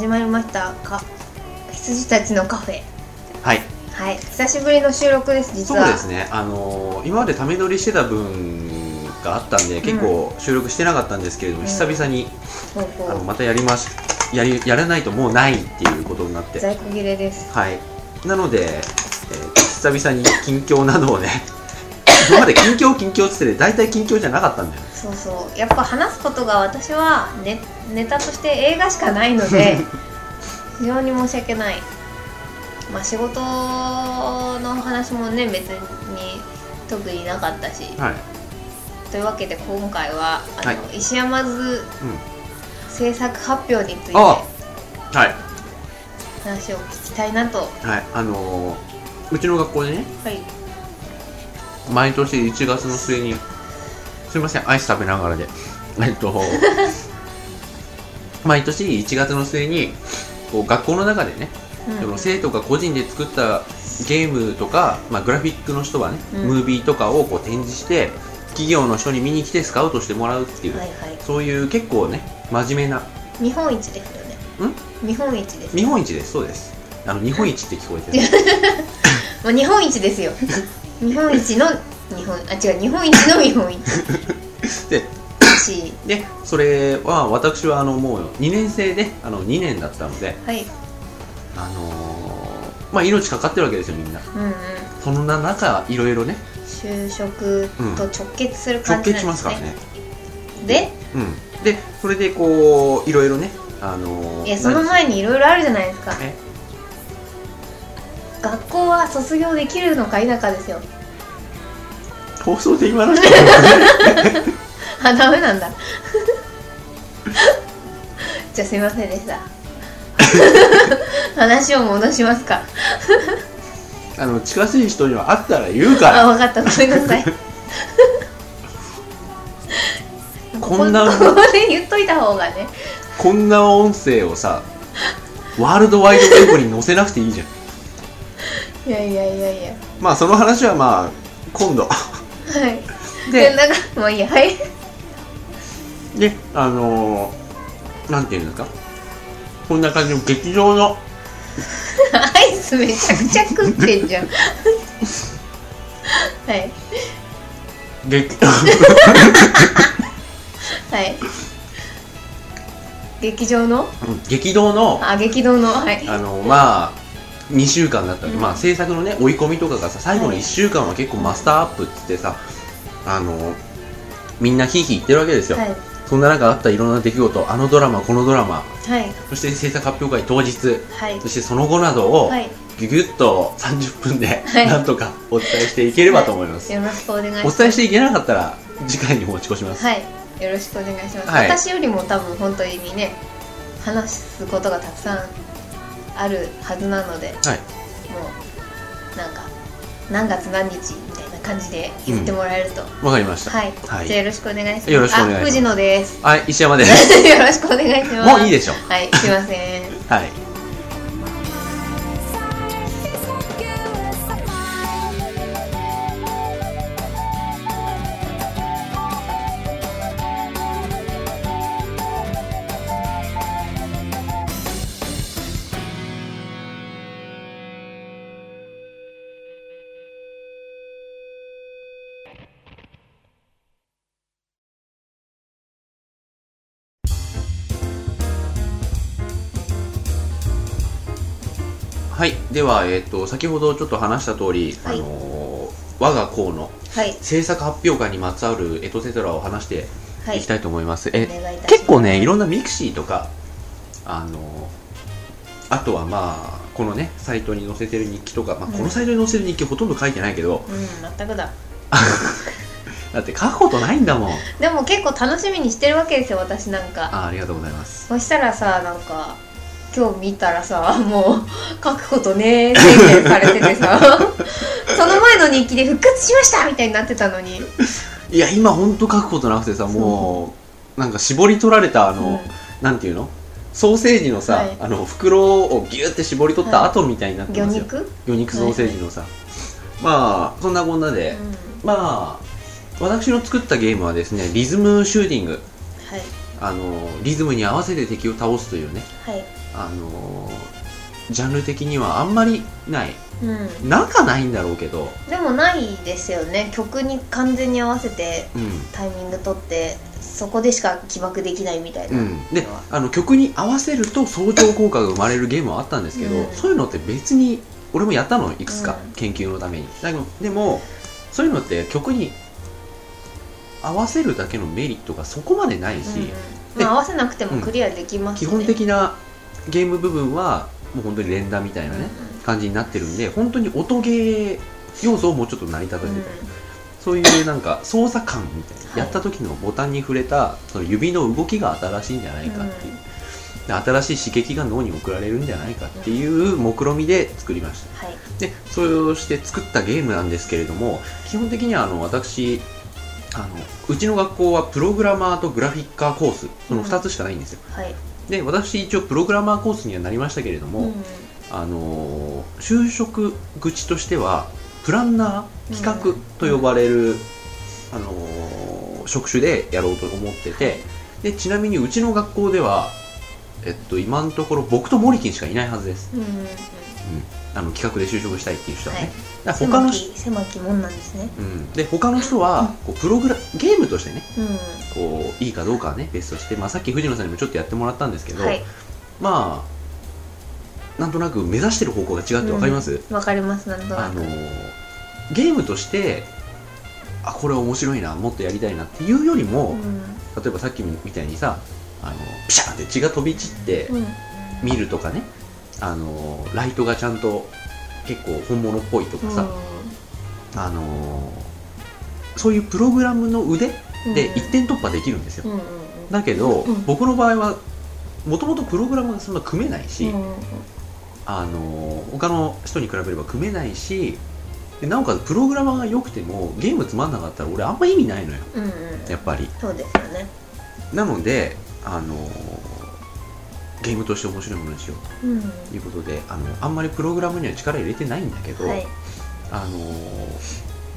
はい始まりました。か羊たちのカフェ。はい。はい。久しぶりの収録です実は。そうですね。あのー今までため撮りしてた分があったんで結構収録してなかったんですけれども、うん。久々にほうあのまたやります。やりやらないともうないっていうことになって。在庫切れです。はい。なので、えー久々に近況などをね今まで近況近況っつってて大体近況じゃなかったんだよそうそう。やっぱ話すことが私はネネタとして映画しかないので 非常に申し訳ない。まあ仕事の話もね別に特になかったし。はい、というわけで今回はあの、はい。石山津うん、制作発表についてあはい。話を聞きたいなと。ははい。あのーうちの学校でねい毎年1月の末にすいませんアイス食べながらで。えっと 毎年1月の末にこう学校の中でね、うん。その生徒が個人で作ったゲームとか、まあ、グラフィックの人はね、うん。ムービーとかをこう展示して企業の人に見に来てスカウトしてもらうっていう、はいはい。そういう結構ね真面目な。日本一ですよね。日本一です日本一です。そうです。あの日本一って聞こえてる。もう日本一ですよ日本一の日本あ違う日本一の日本一。でしでそれは私はあのもう2年生であの2年だったのではい。あのーまあ命かかってるわけですよみんな。うんうん。そんな中いろいろね。就職と直結する直感じ結しなんですね,、ますからね。で？うん。でそれでこういろいろねあのーいやその前にいろいろあるじゃないですか。え？学校は卒業できるのか否かですよ。放送で今の人あダメなんだ。じゃあすいませんでした。話を戻しますか。あの近しい人には会ったら言うかあら分かった。ごめんなさい。こんなここで言っといた方がね。こんな音声をさワールドワイドウェブに載せなくていいじゃんいやいやいやいや。まあその話はまあ今度。はい。でなんかもういいやはい。であのー、なんていうんですか？こんな感じの劇場の。アイスめちゃくちゃ食ってんじゃん。はい。劇。はい。劇場の？激動の。あ激動のはい。あのまあ2週間だったり、うん。まあ制作のね追い込みとかがさ最後のはい。1週間は結構マスターアップっつってさあのみんなヒーヒー言ってるわけですよ、はい。そんな中あったいろんな出来事あのドラマこのドラマ。はい。そして制作発表会当日。はい。そしてその後などをはい。ギュギュッと30分ではい。なんとかお伝えしていければと思います、よろしくお願いしおます。伝えしていけなかったら次回に持ち越します、はい。よろしくお願いします、はい。私よりも多分本当にね話すことがたくさんあるはずなのではい。もうなんか何月何日みたいな感じで言ってもらえると、わかりました。はい、はい。じゃあよろしくお願いします。よろしくお願いします。あ藤野です。はい石山です。よろしくお願いします。もういいでしょ。はいすいません。はいはい、では、えっと先ほどちょっと話した通り、はい。あのー我が校のはい。制作発表会にまつわるエトセトラを話してはい。いきたいと思います。おえ結構ねいろんなミクシーとかあのーあとはまあこのねサイトに載せてる日記とか、まあ、うん。このサイトに載せる日記ほとんど書いてないけど、うん全くだ。だって書くことないんだもん。でも結構楽しみにしてるわけですよ私なんか。あありがとうございます。そしたらさなんか今日見たらさもう書くことねー宣言されててさ その前の日記で復活しましたみたいになってたのに。いや今ほんと書くことなくてさもうなんか絞り取られたあの、うん。なんていうの？ソーセージのさ、はい。あの袋をギューって絞り取った後みたいになってますよ、魚肉、魚肉ソーセージのさ、まあそんなこんなで、うん。まあ私の作ったゲームはですねリズムシューティング。はいあのリズムに合わせて敵を倒すというね。はい。あのジャンル的にはあんまりない。うん。なんかないんだろうけど。でもないですよね。曲に完全に合わせてうん。タイミング取ってそこでしか起爆できないみたいな、うん、であの曲に合わせると相乗効果が生まれるゲームはあったんですけど、うん。そういうのって別に俺もやったのいくつか、うん。研究のために。だけどでもそういうのって曲に合わせるだけのメリットがそこまでないし、うん。でまあ、合わせなくてもクリアできますね、基本的なゲーム部分はもう本当に連打みたいなね、うん。感じになってるんで本当に音ゲー要素をもうちょっと成り立たせてそういうなんか操作感みたいな、はい。やった時のボタンに触れたその指の動きが新しいんじゃないかっていう、で新しい刺激が脳に送られるんじゃないかっていう目論見で作りました。はい。でそれをして作ったゲームなんですけれども基本的にはあの私あのうちの学校はプログラマーとグラフィッカーコースその2つしかないんですよ、はい。で私一応プログラマーコースにはなりましたけれども、うん。あのー就職口としてはプランナー企画と呼ばれる、あのー職種でやろうと思っててでちなみにうちの学校では、えっと、今のところ僕とモリキンしかいないはずです、うんうん。うん、あの企画で就職したいっていう人はね、はい。他狭の狭きもんなんですね。うん、で他の人はこうプログラゲームとしてねうん。こういいかどうかはね別として、まあ、さっき藤野さんにもちょっとやってもらったんですけど、はい。まあなんとなく目指してる方向が違って分かります、わかりますなんとなく。あのゲームとしてあこれ面白いなもっとやりたいなっていうよりも、例えばさっきみたいにさあのピシャーって血が飛び散ってうんうん。見るとかねあのライトがちゃんと結構本物っぽいとかさ、あのそういうプログラムの腕うん。で一点突破できるんですよ、うんうんうん。だけど、うん。僕の場合はもともとプログラムがそんな組めないし、うんあの他の人に比べれば組めないしでなおかつプログラマーが良くてもゲームつまんなかったら俺あんま意味ないのよ。うんうん。やっぱり。そうですよね。なのであのゲームとして面白いものにしよう。うん。ということであのあんまりプログラムには力入れてないんだけど、はい。あの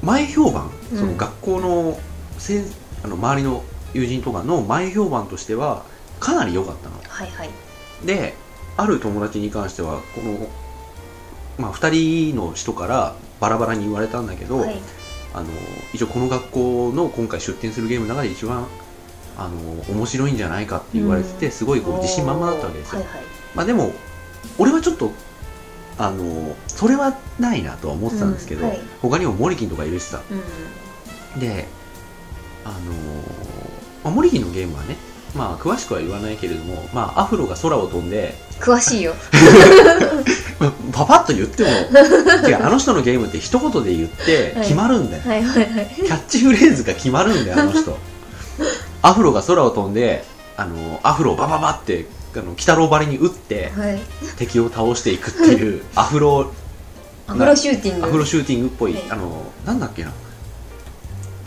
前評判うん。その学校のせんあの周りの友人とかの前評判としてはかなり良かったの。はいはい。である友達に関してはこの、まあ、2人の人からバラバラに言われたんだけど、はい。あの一応この学校の今回出展するゲームの中で一番あの面白いんじゃないかって言われてて、うん。すごいこう自信満々だったわけですよ、はいはい。まあ、でも俺はちょっとあのそれはないなとは思ってたんですけど、うんはい。他にもモリキンとかいるしさ。うん。であのまあ、モリキンのゲームはねまあ詳しくは言わないけれども、まあ、アフロが空を飛んで詳しいよ。パパッと言っても 違うあの人のゲームって一言で言って決まるんだよ、はいはいはい。キャッチフレーズが決まるんだよあの人 アフロが空を飛んであのアフロをバババってあの鬼太郎ばりに打ってはい。敵を倒していくっていう アフロアフロシューティング。アフロシューティングっぽい、はい。あのなんだっけな。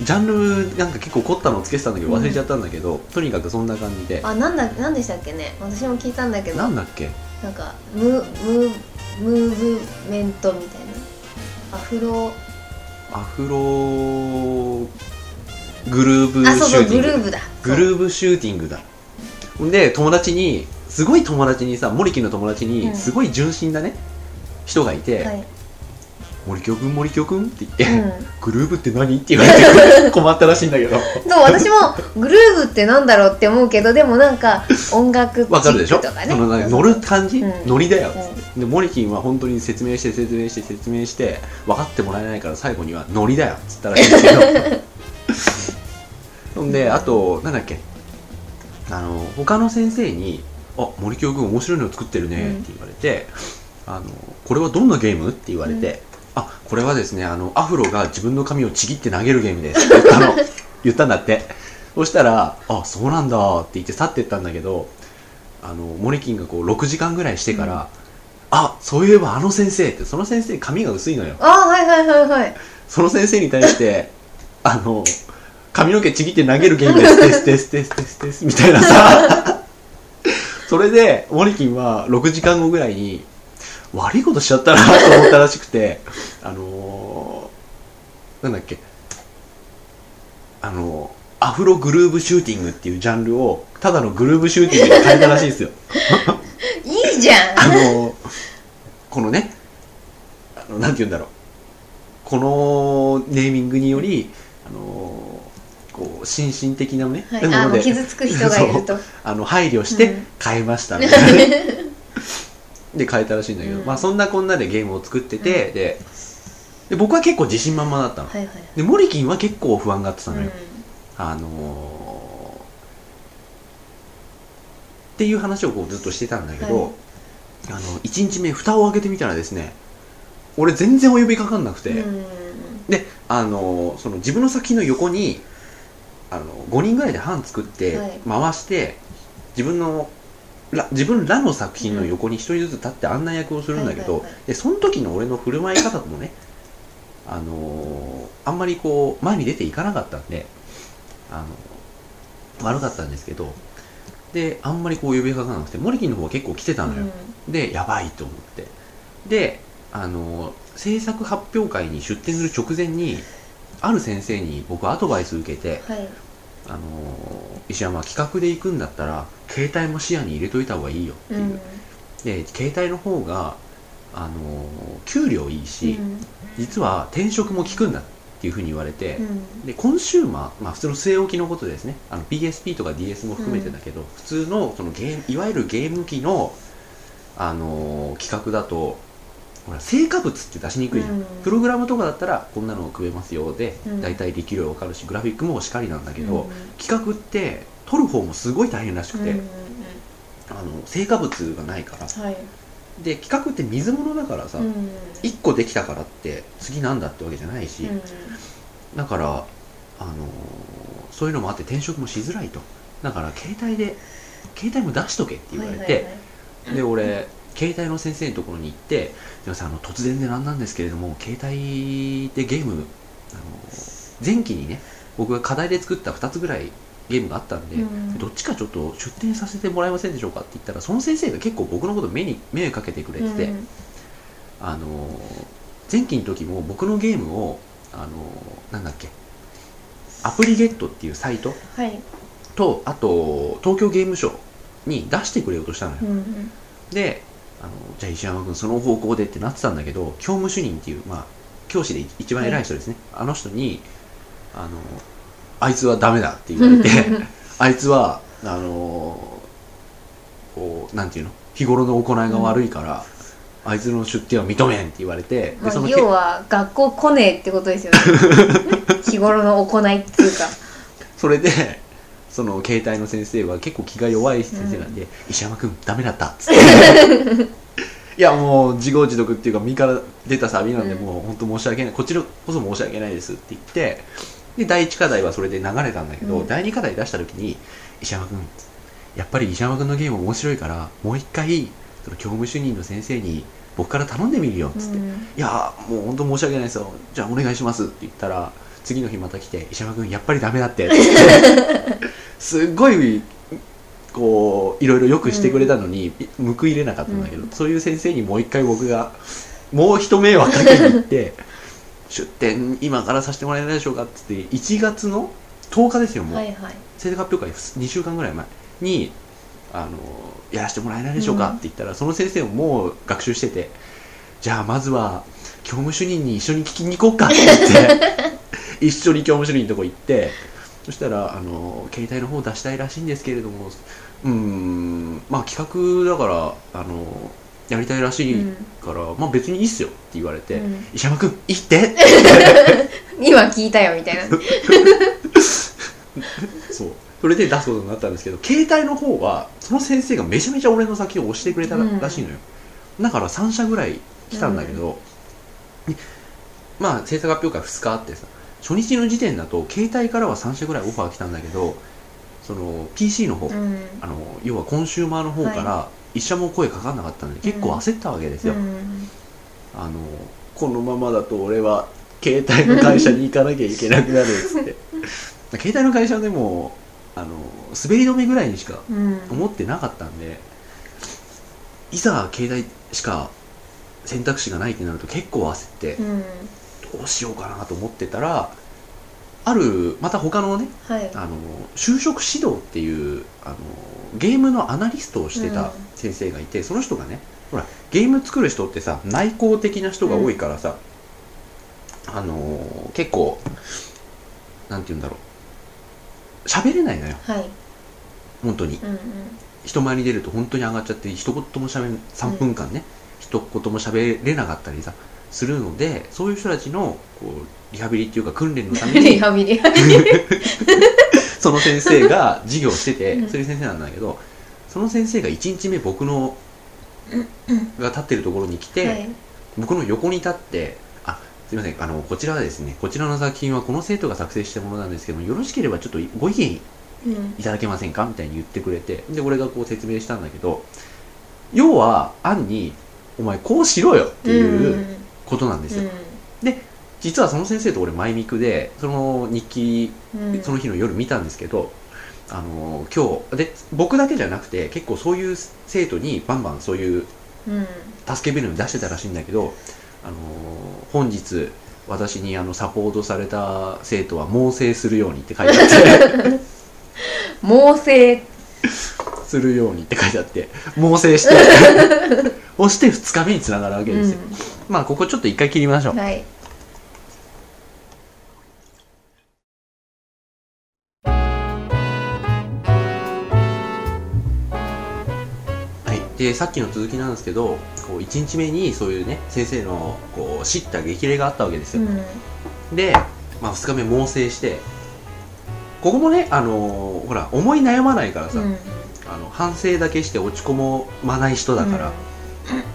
ジャンルなんか結構凝ったのをつけてたんだけど忘れちゃったんだけど、とにかくそんな感じで。あなんだなんでしたっけね？私も聞いたんだけど。なんだっけ？なんかムムムーブメントみたいな。アフロ。アフログルーブあそうそうシューティング。グルーブだ。グルーブシューティングだ。で友達にすごい友達にさ森木の友達うん。にすごい純真なね、人がいてそうはい「森京くん森京くん」って言って、うん。グルーブって何?」って言われて 困ったらしいんだけど。そう私もグルーブってなんだろうって思うけどでもなんか音楽チわかるでしょ？とかね。そのなんか乗る感じ、うん。ノリだよ、うでモリキンは本当に説明して説明して説明して分かってもらえないから最後にはノリだよっつったらしいんですけど ほんであとなんだっけ。あの他の先生に「あ森京君面白いの作ってるね」って言われて、あの「これはどんなゲーム?」って言われて「あこれはですねあのアフロが自分の髪をちぎって投げるゲームです」って言ったの 言ったんだって。そしたら「あそうなんだ」って言って去ってったんだけどあのモリキンがこう6時間ぐらいしてから「あそういえばあの先生」ってその先生髪が薄いのよ。あはいはいはいはい。その先生に対してあの髪の毛ちぎって投げるゲームです。ですですですですですみたいなさそれでモリキンは6時間後ぐらいに悪いことしちゃったなと思ったらしくてあのーなんだっけあのーアフログルーブシューティングっていうジャンルをただのグルーブシューティングに変えたらしいんですよいいじゃんあのこのねあのなんて言うんだろうこのネーミングによりあのこう心身的なね、はい、ので。傷つく人がいると。あの配慮してうん。変えましたみたいな。ね、で変えたらしいんだけど、うん。まあそんなこんなでゲームを作ってて、でで僕は結構自信満々だったの、はいはいでモリキンは結構不安がってたのよ、うん。あのーっていう話をこうずっとしてたんだけど、はい。あの1日目蓋を開けてみたらですね俺全然お呼びかかんなくて、うん。であのーその自分の作品の横にあの5人ぐらいで班作ってはい。回して、自分のら自分らの作品の横に1人ずつ立って案内役をするんだけど、はいはいはい。でその時の俺の振る舞い方もねあのーあんまりこう前に出ていかなかったんであの悪かったんですけどであんまりこう呼びかからなくてモリキンの方は結構来てたのよ、でやばいと思って。であの制作発表会に出展する直前にある先生に僕アドバイス受けてはい。あの石山企画で行くんだったら携帯も視野に入れといた方がいいよっていう、うん。で携帯の方があの給料いいし、実は転職も効くんだっていうふうに言われて、うん。でコンシューマー、まあ、普通の据え置きのことですね。あの PSP とか DS も含めてだけど、普通のそのゲームいわゆるゲーム機の、あのー企画だとほら成果物って出しにくいじゃん、うん。プログラムとかだったらこんなの組めますよで、うん。大体力量わかるしグラフィックもしっかりなんだけど、うん。企画って撮る方もすごい大変らしくて、うんうんあの成果物がないから。はい。で企画って水物だからさ、うん。1個できたからって次なんだってわけじゃないし、うん。だから、あのーそういうのもあって転職もしづらいと。だから携帯で携帯も出しとけって言われて、はいはいはい。で俺携帯の先生のところに行って「すいませんあの突然でなんなんですけれども携帯でゲーム、あのー前期にね僕が課題で作った2つぐらいゲームがあったんで、うん。どっちかちょっと出展させてもらえませんでしょうかって言ったらその先生が結構僕のこと目に目をかけてくれてて、うん。あのー前期の時も僕のゲームをあのーなんだっけアプリゲットっていうサイトはい。とあと東京ゲームショウに出してくれようとしたのよ、うん。であのじゃあ石山君その方向でってなってたんだけど教務主任っていう、まあ、教師で一番偉い人ですね、あの人にあのあいつはダメだって言われて あいつはあのこうなんていうの？日頃の行いが悪いから、あいつの出廷は認めんって言われて、まあ要は学校来ねえってことですよね。日頃の行いっていうか。それでその携帯の先生は結構気が弱い先生なんで、石山君ダメだったっつって。いやもう自業自得っていうか身から出たサビなんで、うん。もう本当申し訳ない。こちらこそ申し訳ないですって言ってで第1課題はそれで流れたんだけど、うん。第2課題出した時に石山君やっぱり石山君のゲーム面白いからもう一回その教務主任の先生に僕から頼んでみるよっつって、いやーもう本当申し訳ないですよ。じゃあお願いしますって言ったら次の日また来て石山君やっぱりダメだってって すっごいこういろいろよくしてくれたのに、報いれなかったんだけど、うん。そういう先生にもう一回僕がもう一迷惑かけに行って 出展今からさせてもらえないでしょうかっつって1月の10日ですよもう、はいはい。発表会2週間ぐらい前にあのやらせてもらえないでしょうかうんって言ったら、その先生ももう学習しててじゃあまずは教務主任に一緒に聞きに行こうかって言って 一緒に教務主任のとこ行ってそしたらあの携帯の方出したいらしいんですけれどもうーんまあ企画だからあのやりたいらしいから、まあ別にいいっすよって言われて、うん。石山君いいって 今聞いたよみたいな。そう。それで出すことになったんですけど携帯の方はその先生がめちゃめちゃ俺の先を押してくれたら,、うんしいのよ。だから3社ぐらい来たんだけど、でまあ制作発表会2日あってさ初日の時点だと携帯からは3社ぐらいオファー来たんだけどその PC の方、うん。あの要はコンシューマーの方から1社も声かかんなかったんで結構焦ったわけですよ、うん。あのこのままだと俺は携帯の会社に行かなきゃいけなくなるっつって。携帯の会社でもあの滑り止めぐらいにしかうん。思ってなかったんでいざ携帯しか選択肢がないってなると結構焦ってうんどうしようかなと思ってたらあるまた他のねはい。あの就職指導っていうあのゲームのアナリストをしてた先生がいて、その人がねほらゲーム作る人ってさ内向的な人が多いからさ、あの結構なんて言うんだろう。喋れないのよ。はい。本当に。うんうん。人前に出ると本当に上がっちゃって一言も喋れ3分間ね、一言も喋れなかったりさするのでそういう人たちのこうリハビリっていうか訓練のため リにハビリ。その先生が授業をしててうん。そういう先生なんだけどその先生が1日目僕のが立ってるところに来て、はい。僕の横に立ってあすいませんあのこちらはですねこちらの作品はこの生徒が作成したものなんですけどもよろしければちょっとご意見うんいただけませんか？みたいに言ってくれてで俺がこう説明したんだけど要は案にお前こうしろよっていうことなんですよ、実はその先生と俺前ミクでその日記うん。うんその日の夜見たんですけど、あの今日で僕だけじゃなくて結構そういう生徒にバンバンそういううん。助けベル出してたらしいんだけど、あの本日私にあのサポートされた生徒は猛省するようにって書いてあって。猛省するようにって書いてあって猛省して 押して2日目につながるわけですよ、まあここちょっと一回切りましょう、はい。はい、でさっきの続きなんですけどこう1日目にそういうね先生のこう叱咤激励があったわけですよ、うん。で、まあ、2日目猛省してここもね、あのーほら思い悩まないからさ、うんあの反省だけして落ち込まない人だから、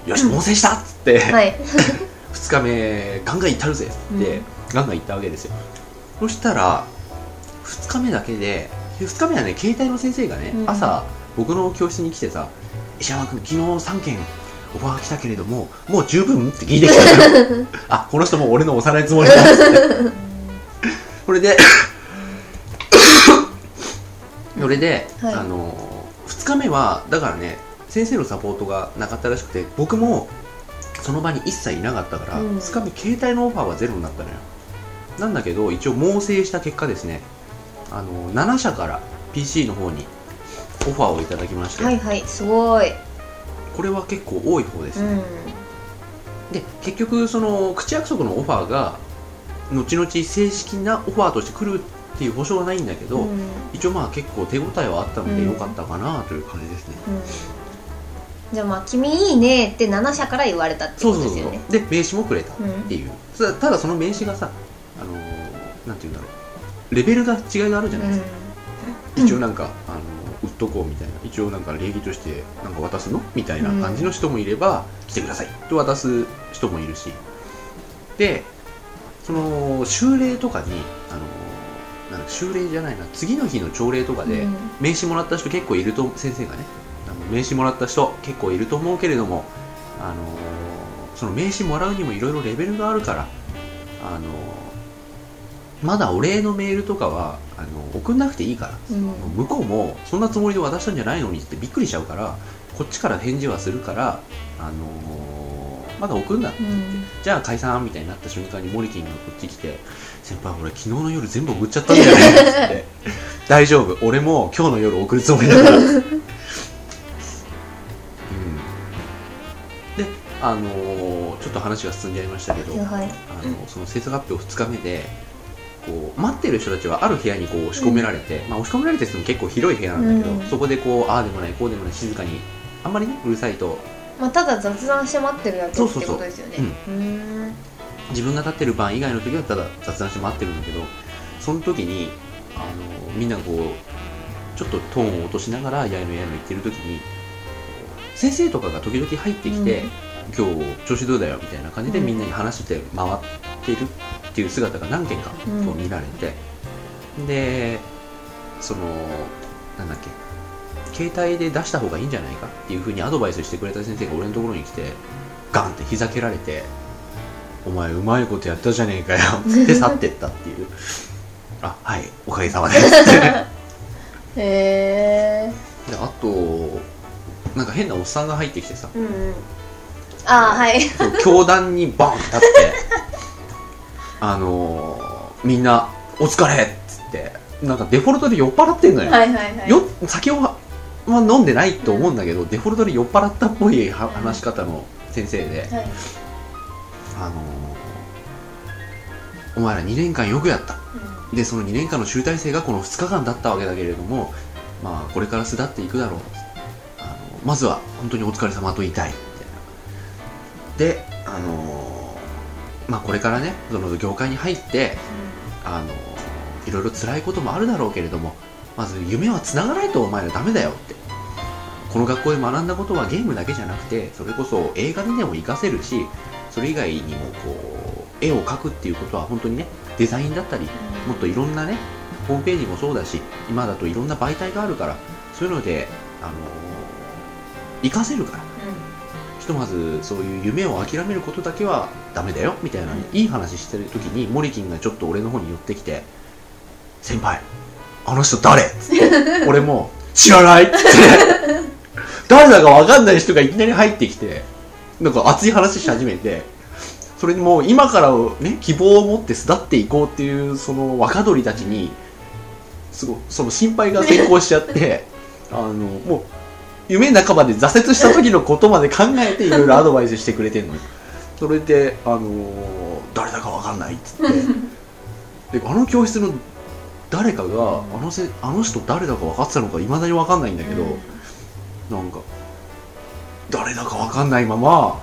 よし猛省したっつって、はい。2日目ガンガン行ったるぜっつって、うん。ガンガン行ったわけですよ。そしたら2日目だけで2日目はね携帯の先生がね、うん。朝僕の教室に来てさ「石山君昨日3件オファー来たけれどももう十分?」って聞いてきたのよ。あこの人も俺の幼いつもりだっつって。これで それで、はい。あの2日目はだからね先生のサポートがなかったらしくて僕もその場に一切いなかったから、うん。2日目携帯のオファーはゼロになったのよ。なんだけど一応猛省した結果ですねあの7社から PC の方にオファーをいただきまして、はいはいすごい。これは結構多い方ですね、うん。で結局その口約束のオファーが後々正式なオファーとして来るっていう保証はないんだけど、うん。一応まあ結構手応えはあったのでうん。良かったかなという感じですね、うん。じゃあまあ「君いいね」って7社から言われたってことですよね。で名刺もくれたっうんていう、ただその名刺がさあのーなんて言うんだろう。レベルが違いがあるじゃないですか、一応なんかあの売っとこうみたいな。一応なんか礼儀としてなんか渡すのみたいな感じの人もいれば、来てくださいと渡す人もいるし。でその修例とかにあのなんか修例じゃないな次の日の朝礼とかで、うん。名刺もらった人結構いると先生がね名刺もらった人結構いると思うけれども、あのその名刺もらうにもいろいろレベルがあるから、あのまだお礼のメールとかはあの送んなくていいからうん。向こうもそんなつもりで渡したんじゃないのにってびっくりしちゃうからこっちから返事はするから、あのまだ送んなってうん。じゃあ解散みたいになった瞬間にモリキンがこっち来て「先輩俺昨日の夜全部送っちゃったんだよね」っつって「大丈夫。俺も今日の夜送るつもりだから」うん、であのーちょっと話が進んじゃいましたけど、はい。あのその制作発表2日目でこう待ってる人たちはある部屋にこう押し込められて、まあ、押し込められてって言っても結構広い部屋なんだけど、うんそこでこうああでもないこうでもない静かにあんまりねうるさいと。まあただ雑談して待ってるだけってこそうそうそう。とですよねうん自分が立ってる番以外の時はただ雑談して待ってるんだけどその時にあのみんながこうちょっとトーンを落としながらやいのやいの言ってる時に先生とかが時々入ってきて、今日調子どうだよみたいな感じでうん。みんなに話して回っているっていう姿が何件かこうん。う見られて、でそのなんだっけ携帯で出した方がいいんじゃないかっていうふうにアドバイスしてくれた先生が俺のところに来てガンって膝蹴られて「お前うまいことやったじゃねえかよ」って去ってったっていう。あはいおかげさまです。ってでへえあとなんか変なおっさんが入ってきてさ。うんうん。ああはい。教壇にバンって立って。あのーみんなお疲れっつって。なんかデフォルトで酔っ払ってんのよ、はいはいはい。よ酒をは、まあ、飲んでないと思うんだけど、デフォルトで酔っ払ったっぽいは話し方の先生で、はいあのーお前ら2年間よくやった。でその2年間の集大成がこの2日間だったわけだけれどもまあこれから巣立っていくだろう。あのまずは本当にお疲れ様と言いたい。みたいなであのーまあこれからねその業界に入ってあのいろいろ辛いこともあるだろうけれどもまず夢はつながないとお前らダメだよって。この学校で学んだことはゲームだけじゃなくてそれこそ映画にでも活かせるしそれ以外にもこう絵を描くっていうことは本当にねデザインだったりもっといろんなねホームページもそうだし今だといろんな媒体があるからそういうのであの活かせるからひとまずそういう夢を諦めることだけはダメだよみたいな、ねいい話してる時にモリキンがちょっと俺の方に寄ってきて「先輩あの人誰? 」俺も「知らない!」って誰だか分かんない人がいきなり入ってきてなんか熱い話し始めてそれにもう今からね希望を持って巣立っていこうっていうその若鳥たちにすごいその心配が先行しちゃって あのもう夢半ばで挫折した時のことまで考えていろいろアドバイスしてくれてんのよ。それで、あのー誰だかわかんないっつって。であの教室の誰かがあのせあの人誰だか分かってたのかいまだに分かんないんだけど、なんか誰だか分かんないまま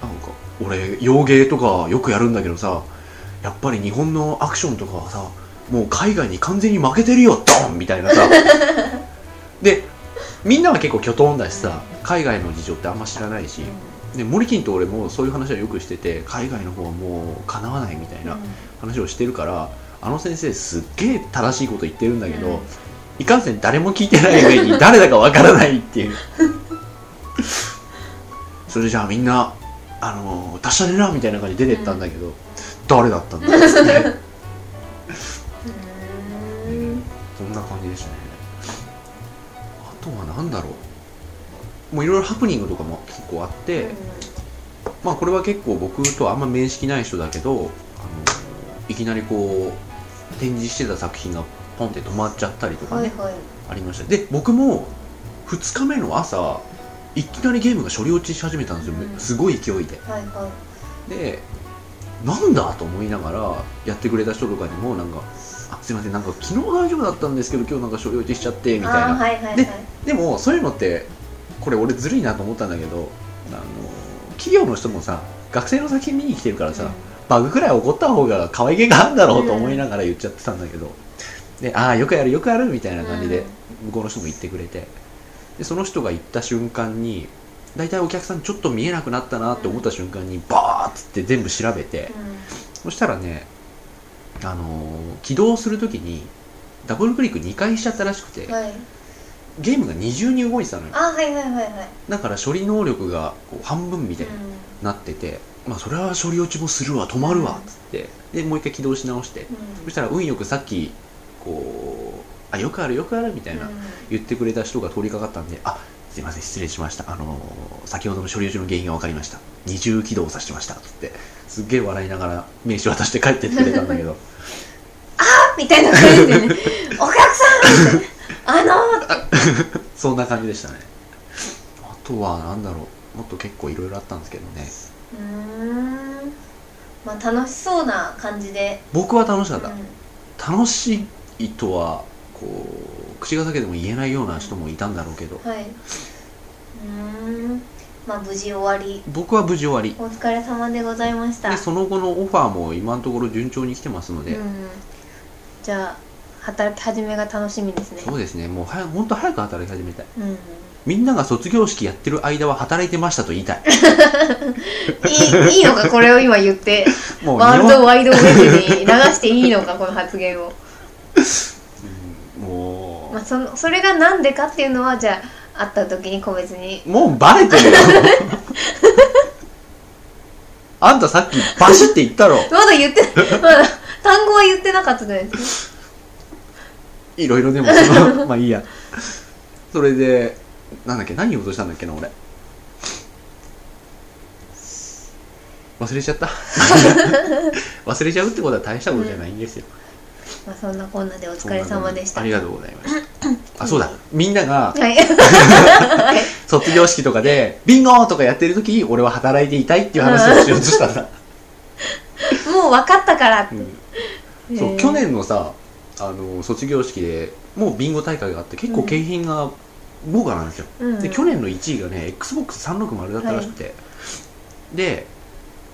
なんか俺洋芸とかよくやるんだけどさやっぱり日本のアクションとかはさもう海外に完全に負けてるよドン！みたいなさ。でみんなは結構キョトンだしさ海外の事情ってあんま知らないしでモリキンと俺もそういう話はよくしてて海外の方はもうかなわないみたいな話をしてるからあの先生すっげえ正しいこと言ってるんだけど、うんいかんせん誰も聞いてない上に誰だかわからないっていう それじゃあみんなあの達者でなみたいな感じで出てったんだけど、誰だったんだろうって うん。そんな感じでしたね。あとは何だろう。もういろいろハプニングとかも結構あって、まあこれは結構僕とあんま面識ない人だけどあのいきなりこう展示してた作品がポンって止まっちゃったりとかね、はいはい。ありました。で僕も2日目の朝いきなりゲームが処理落ちし始めたんですよ、うん。すごい勢いで。はいはい。でなんだと思いながらやってくれた人とかにもなんか「あすいませんなんか昨日大丈夫だったんですけど今日なんか処理落ちしちゃって」みたいな。はいはいはい。ででもそういうのってこれ俺ずるいなと思ったんだけどあの企業の人もさ学生の作品見に来てるからさ、バグくらい起こった方が可愛げがあるんだろうと思いながら言っちゃってたんだけど、でああよくやるよくやるみたいな感じで向こうの人も言ってくれてでその人が言った瞬間に大体お客さんちょっと見えなくなったなって思った瞬間にバーッつって全部調べてそしたらねあのー起動するときにダブルクリック2回しちゃったらしくてうんはい。ゲームが二重に動いてたのよ。あはいはいはいはい。だから処理能力がこう半分みたいにうなってて、まあそれは処理落ちもするわ止まるわっつってでもう一回起動し直してん。そしたら運よくさっきこうあよくあるよくあるみたいな言ってくれた人が通りかかったんであすいません失礼しました。あのー先ほどの処理落ちの原因が分かりました。二重起動させてました。っつってすっげえ笑いながら名刺渡して帰ってってくれたんだけど。みたいな感じでね。お客さんあの そんな感じでしたね。あとはなんだろう。もっと結構いろいろあったんですけどね。うーん。まあ楽しそうな感じで。僕は楽しかった、うん。楽しいとはこう口が裂けても言えないような人もいたんだろうけど。はい。うーん。まあ無事終わり。僕は無事終わり。お疲れ様でございました。でその後のオファーも今のところ順調に来てますので、うん、じゃあ働き始めが楽しみですね。そうですね。もうはや本当早く働き始めたい。うんみんなが卒業式やってる間は働いてましたと言いたい。いいいいのかこれを今言って。もうワールドワイドウェブに流していいのかこの発言を、も まあ、そのそれがなんでかっていうのはじゃあ会った時に個別に。うもうバレてるよ。あんたさっきバシって言ったろ。まだ言ってまだ単語は言ってなかったじゃないですかいろいろでもまあいいや。それでなんだっけ何言おうとしたんだっけな俺。忘れちゃった。忘れちゃうってことは大したことじゃないんですよ、まあそんなこんなでお疲れ様でした。ありがとうございました あそうだ。みんながはい。卒業式とかでビンゴとかやってる時に俺は働いていたいっていう話をしようとしたんだ、もう分かったから。って、うん。そうへー。去年のさあの卒業式でもうビンゴ大会があって結構景品が豪華なんですよ、うん。で去年の1位がね XBOX360 だったらしくて、で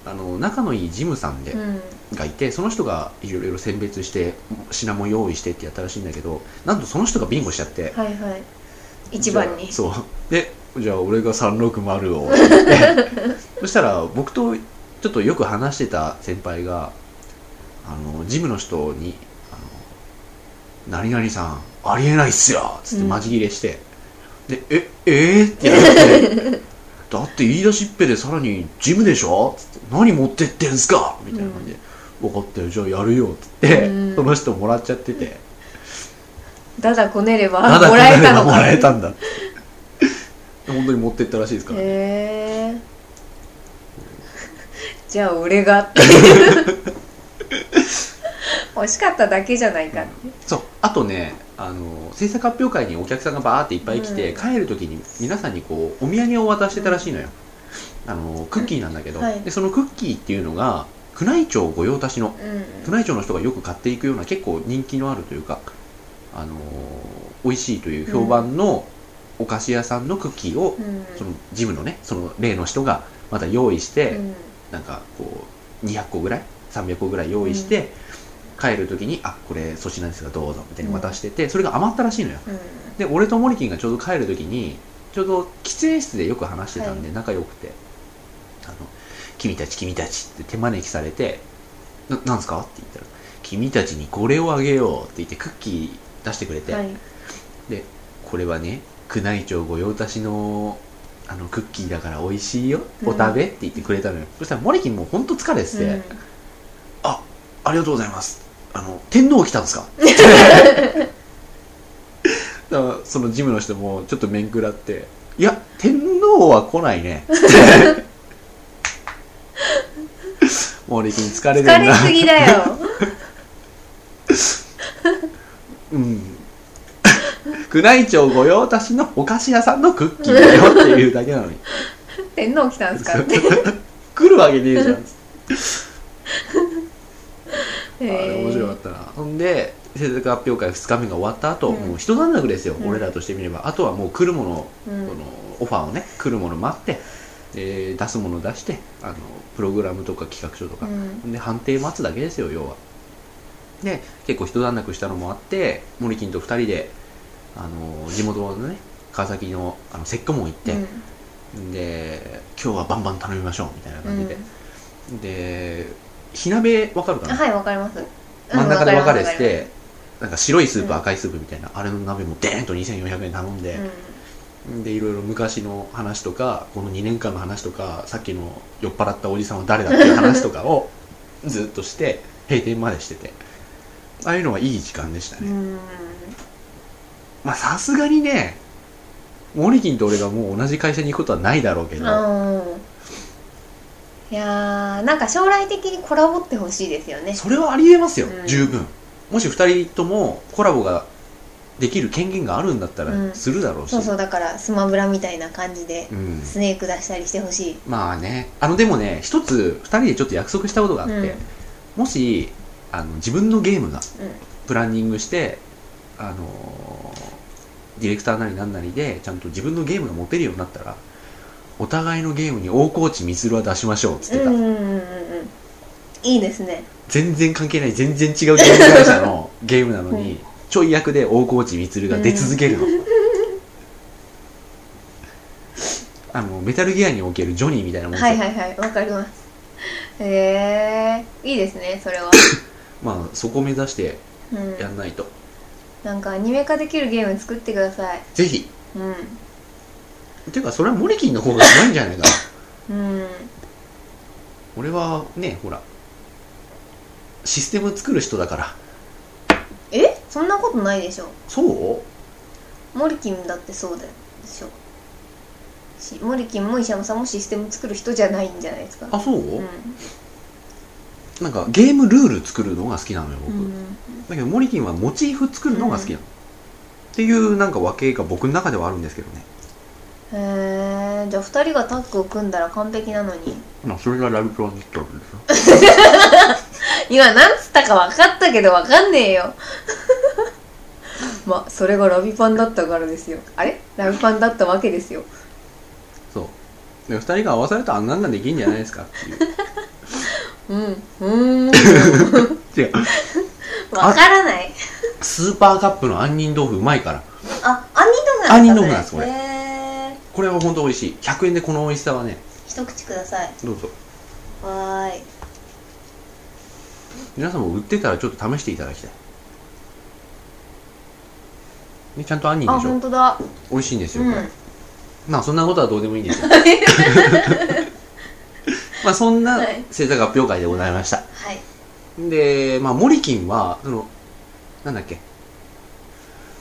あの仲のいいジムさんで、うん。がいてその人がいろいろ選別して品も用意してってやったらしいんだけどなんとその人がビンゴしちゃって。はいはい。一番に。そう。でじゃあ俺が360を。そしたら僕とちょっとよく話してた先輩があのジムの人にあの「何々さんありえないっすよ」つってうん。マジ切れして、で「ええー、って言われて だって言い出しっぺでさらにジムでしょ？つって何持ってってんすか？みたいな感じで、分かったよじゃあやるよっつって、うん。その人もらっちゃってて。だだこねればもらえたのもからえたんだ本当に持ってったらしいですから、へえじゃあ俺が。って欲しかっただけじゃないかって。そう。あとねあの制作発表会にお客さんがバーっていっぱい来て、うん。帰る時に皆さんにこうお土産を渡してたらしいのよ、あのクッキーなんだけど、はい。でそのクッキーっていうのが宮内庁御用達のうん。宮内庁の人がよく買っていくような結構人気のあるというか、あの美味しいという評判のお菓子屋さんのクッキーを、うん。そのジムのねその例の人がまた用意して、うん。なんかこう200個ぐらい300個ぐらい用意して、帰る時に「あこれ粗品ですがどうぞ」みたいに渡してて、それが余ったらしいのよ。うん。で俺とモリキンがちょうど帰る時にちょうど喫煙室でよく話してたんで仲良くて「あの君たち君たち」って手招きされて「ななんすか?」って言ったら「君たちにこれをあげよう」って言ってクッキー出してくれて、はい。でこれはね宮内庁御用達のあのクッキーだから美味しいよお食べ、って言ってくれたのよ。そしたらモリキンもうほんと疲れてて、うん。あありがとうございますあの天皇来たんですか？だからそのジムの人もちょっと面食らって「いや天皇は来ないね」モリキン疲れてるな。疲れすぎだよ。うん。宮内庁御用達のお菓子屋さんのクッキーだよっていうだけなのに。天皇来たんすかって。来るわけねえじゃんあへれー面白かったな。ほんで制作発表会2日目が終わった後、うん。もう一段落ですよ、うん。俺らとしてみれば。あとはもう来るもの、うん。このオファーをね来るもの待って、で出すもの出してあのプログラムとか企画書とか、うん。で判定待つだけですよ要は。で結構一段落したのもあってモリキンと2人であの地元のね川崎のあの石膏門行って、で今日はバンバン頼みましょうみたいなうん感じで、で火鍋わかるかな、あはいわかります。真ん中で分かれててなんか白いスープ、うん。赤いスープみたいなあれの鍋もデーンと2400円頼んででいろいろ昔の話とかこの2年間の話とかさっきの酔っ払ったおじさんは誰だっていう話とかを ずっとして閉店までしてて。ああいうのはいい時間でしたね、うん。うんまあさすがにねモリキンと俺がもう同じ会社に行くことはないだろうけど、うんいやーなんか将来的にコラボってほしいですよね。それはありえますよ、うん。十分。もし2人ともコラボができる権限があるんだったらうん。するだろうし、そうそうだからスマブラみたいな感じでうん。スネーク出したりしてほしい。まあね。あのでもね一つ2人でちょっと約束したことがあって、うん。もしあの自分のゲームがうん。プランニングしてあのディレクターなりなんなりでちゃんと自分のゲームが持てるようになったらお互いのゲームに大河内充は出しましょうっつってた、うんうんうんうんうん。いいですね。全然関係ない全然違うゲーム会社のゲームなのに、ちょい役で大河内充が出続けるの、あのメタルギアにおけるジョニーみたいなもんはいはいはい。わかります。へえ。いいですねそれは、まあそこを目指してうん、やんないと、なんかアニメ化できるゲーム作ってください。ぜひ。うん。っていうかそれはモリキンの方がうまいんじゃないかな。うん。俺はねほらシステム作る人だから。え？そんなことないでしょ。そう？モリキンだってそうだでしょ。しモリキンも石山さんもシステム作る人じゃないんじゃないですか。あそう、うん。なんかゲームルール作るのが好きなのよ僕、うんだけどモリキンはモチーフ作るのが好きなの、っていうなんか分けが僕の中ではあるんですけどねへえじゃあ2人がタッグを組んだら完璧なのに。まあそれがラビプロだったんですよ 今なんつったか分かったけど分かんねえよ。まあそれがラビパンだったからですよ。あれ？ラビパンだったわけですよ。そう。で2人が合わされたらあんなんができるんじゃないですかっていう。うんうーん。違う。分からない。スーパーカップの杏仁豆腐うまいから。あ杏仁豆腐杏仁豆腐なんですこれこれは本当美味しい。100円でこの美味しさはね。一口ください。どうぞ。わーい。皆さんも売ってたらちょっと試していただきたい。ねちゃんと杏仁あでしょ？本当だ。美味しいんですよ、うん。これ。まあそんなことはどうでもいいんです。よ まあそんなはい。制作発表会でございました。はい。でまあモリキンはそのなんだっけ？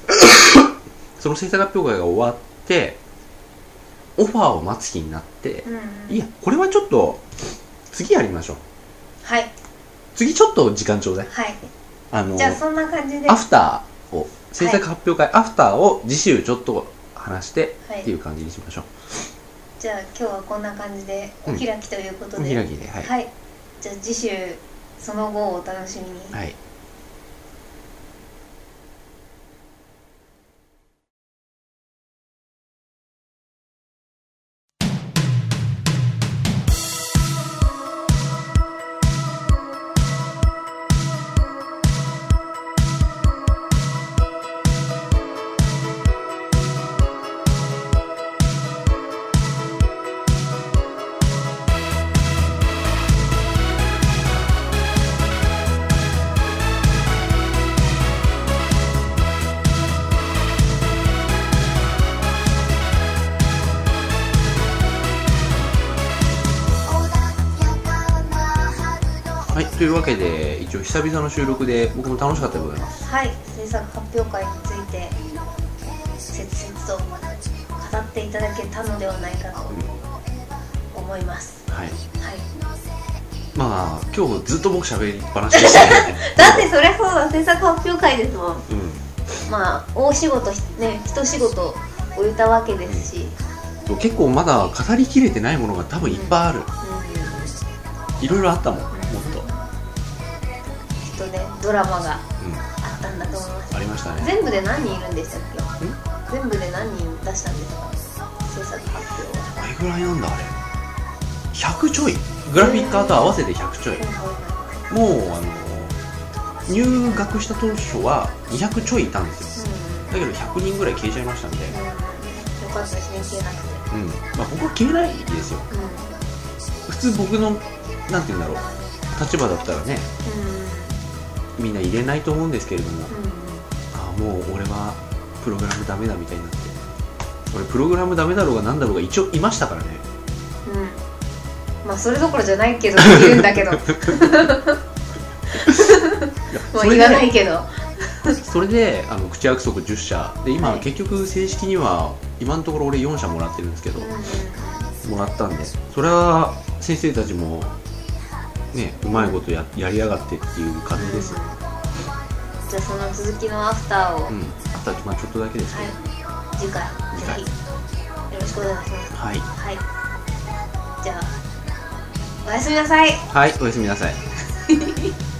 その制作発表会が終わってオファーを待つ日になってうん。いやこれはちょっと次やりましょう。はい。次ちょっと時間ちょうだい。はい。あのじゃあそんな感じで。アフターを制作発表会、アフターを次週ちょっと話してはい。っていう感じにしましょう、じゃあ今日はこんな感じでお開きということおで、開きではい、はい。じゃあ次週その後をお楽しみに。はいわけで一応久々の収録で僕も楽しかったでございます。はい制作発表会について切々と語っていただけたのではないかと思います。はい。はい。まあ今日ずっと僕喋りっぱなしでしたね。だってそりゃそうだ制作発表会ですもん。うん。まあ大仕事ひね一仕事終えたわけですし、そう結構まだ語りきれてないものが多分いっぱいある。いろいろあったもんドラマがうん、あったんだと思います。ありましたね。全部で何人いるんでしたっけ？全部で何人出したんですか？制作発表は。どれぐらいなんだあれ？100ちょい？グラフィッカーと合わせて100ちょい。もうあの入学した当初は200ちょいいたんですよ。だけど100人ぐらい消えちゃいましたんで、うん、うん、よかったですね消えなくて。うん。まあ、僕は消えないですよ。う普通僕のなんて言うんだろう。立場だったらね。んうんみんな入れないと思うんですけれども、うんああもう俺はプログラムダメだみたいになって。俺プログラムダメだろうがなんだろうが一応いましたからね。うん。まあそれどころじゃないけどって言うんだけど。もう 言わないけど。それであの口約束10社。で今、はい。結局正式には今のところ俺4社もらってるんですけど、もらったんでそれは先生たちもねうまいことややりやがってっていう感じですよ、じゃあその続きのアフターを、うん、あとはまあちょっとだけですけはい。ど、次回次回ぜひ。よろしくお願いします。はい、はい。じゃあおやすみなさい。はい、おやすみなさい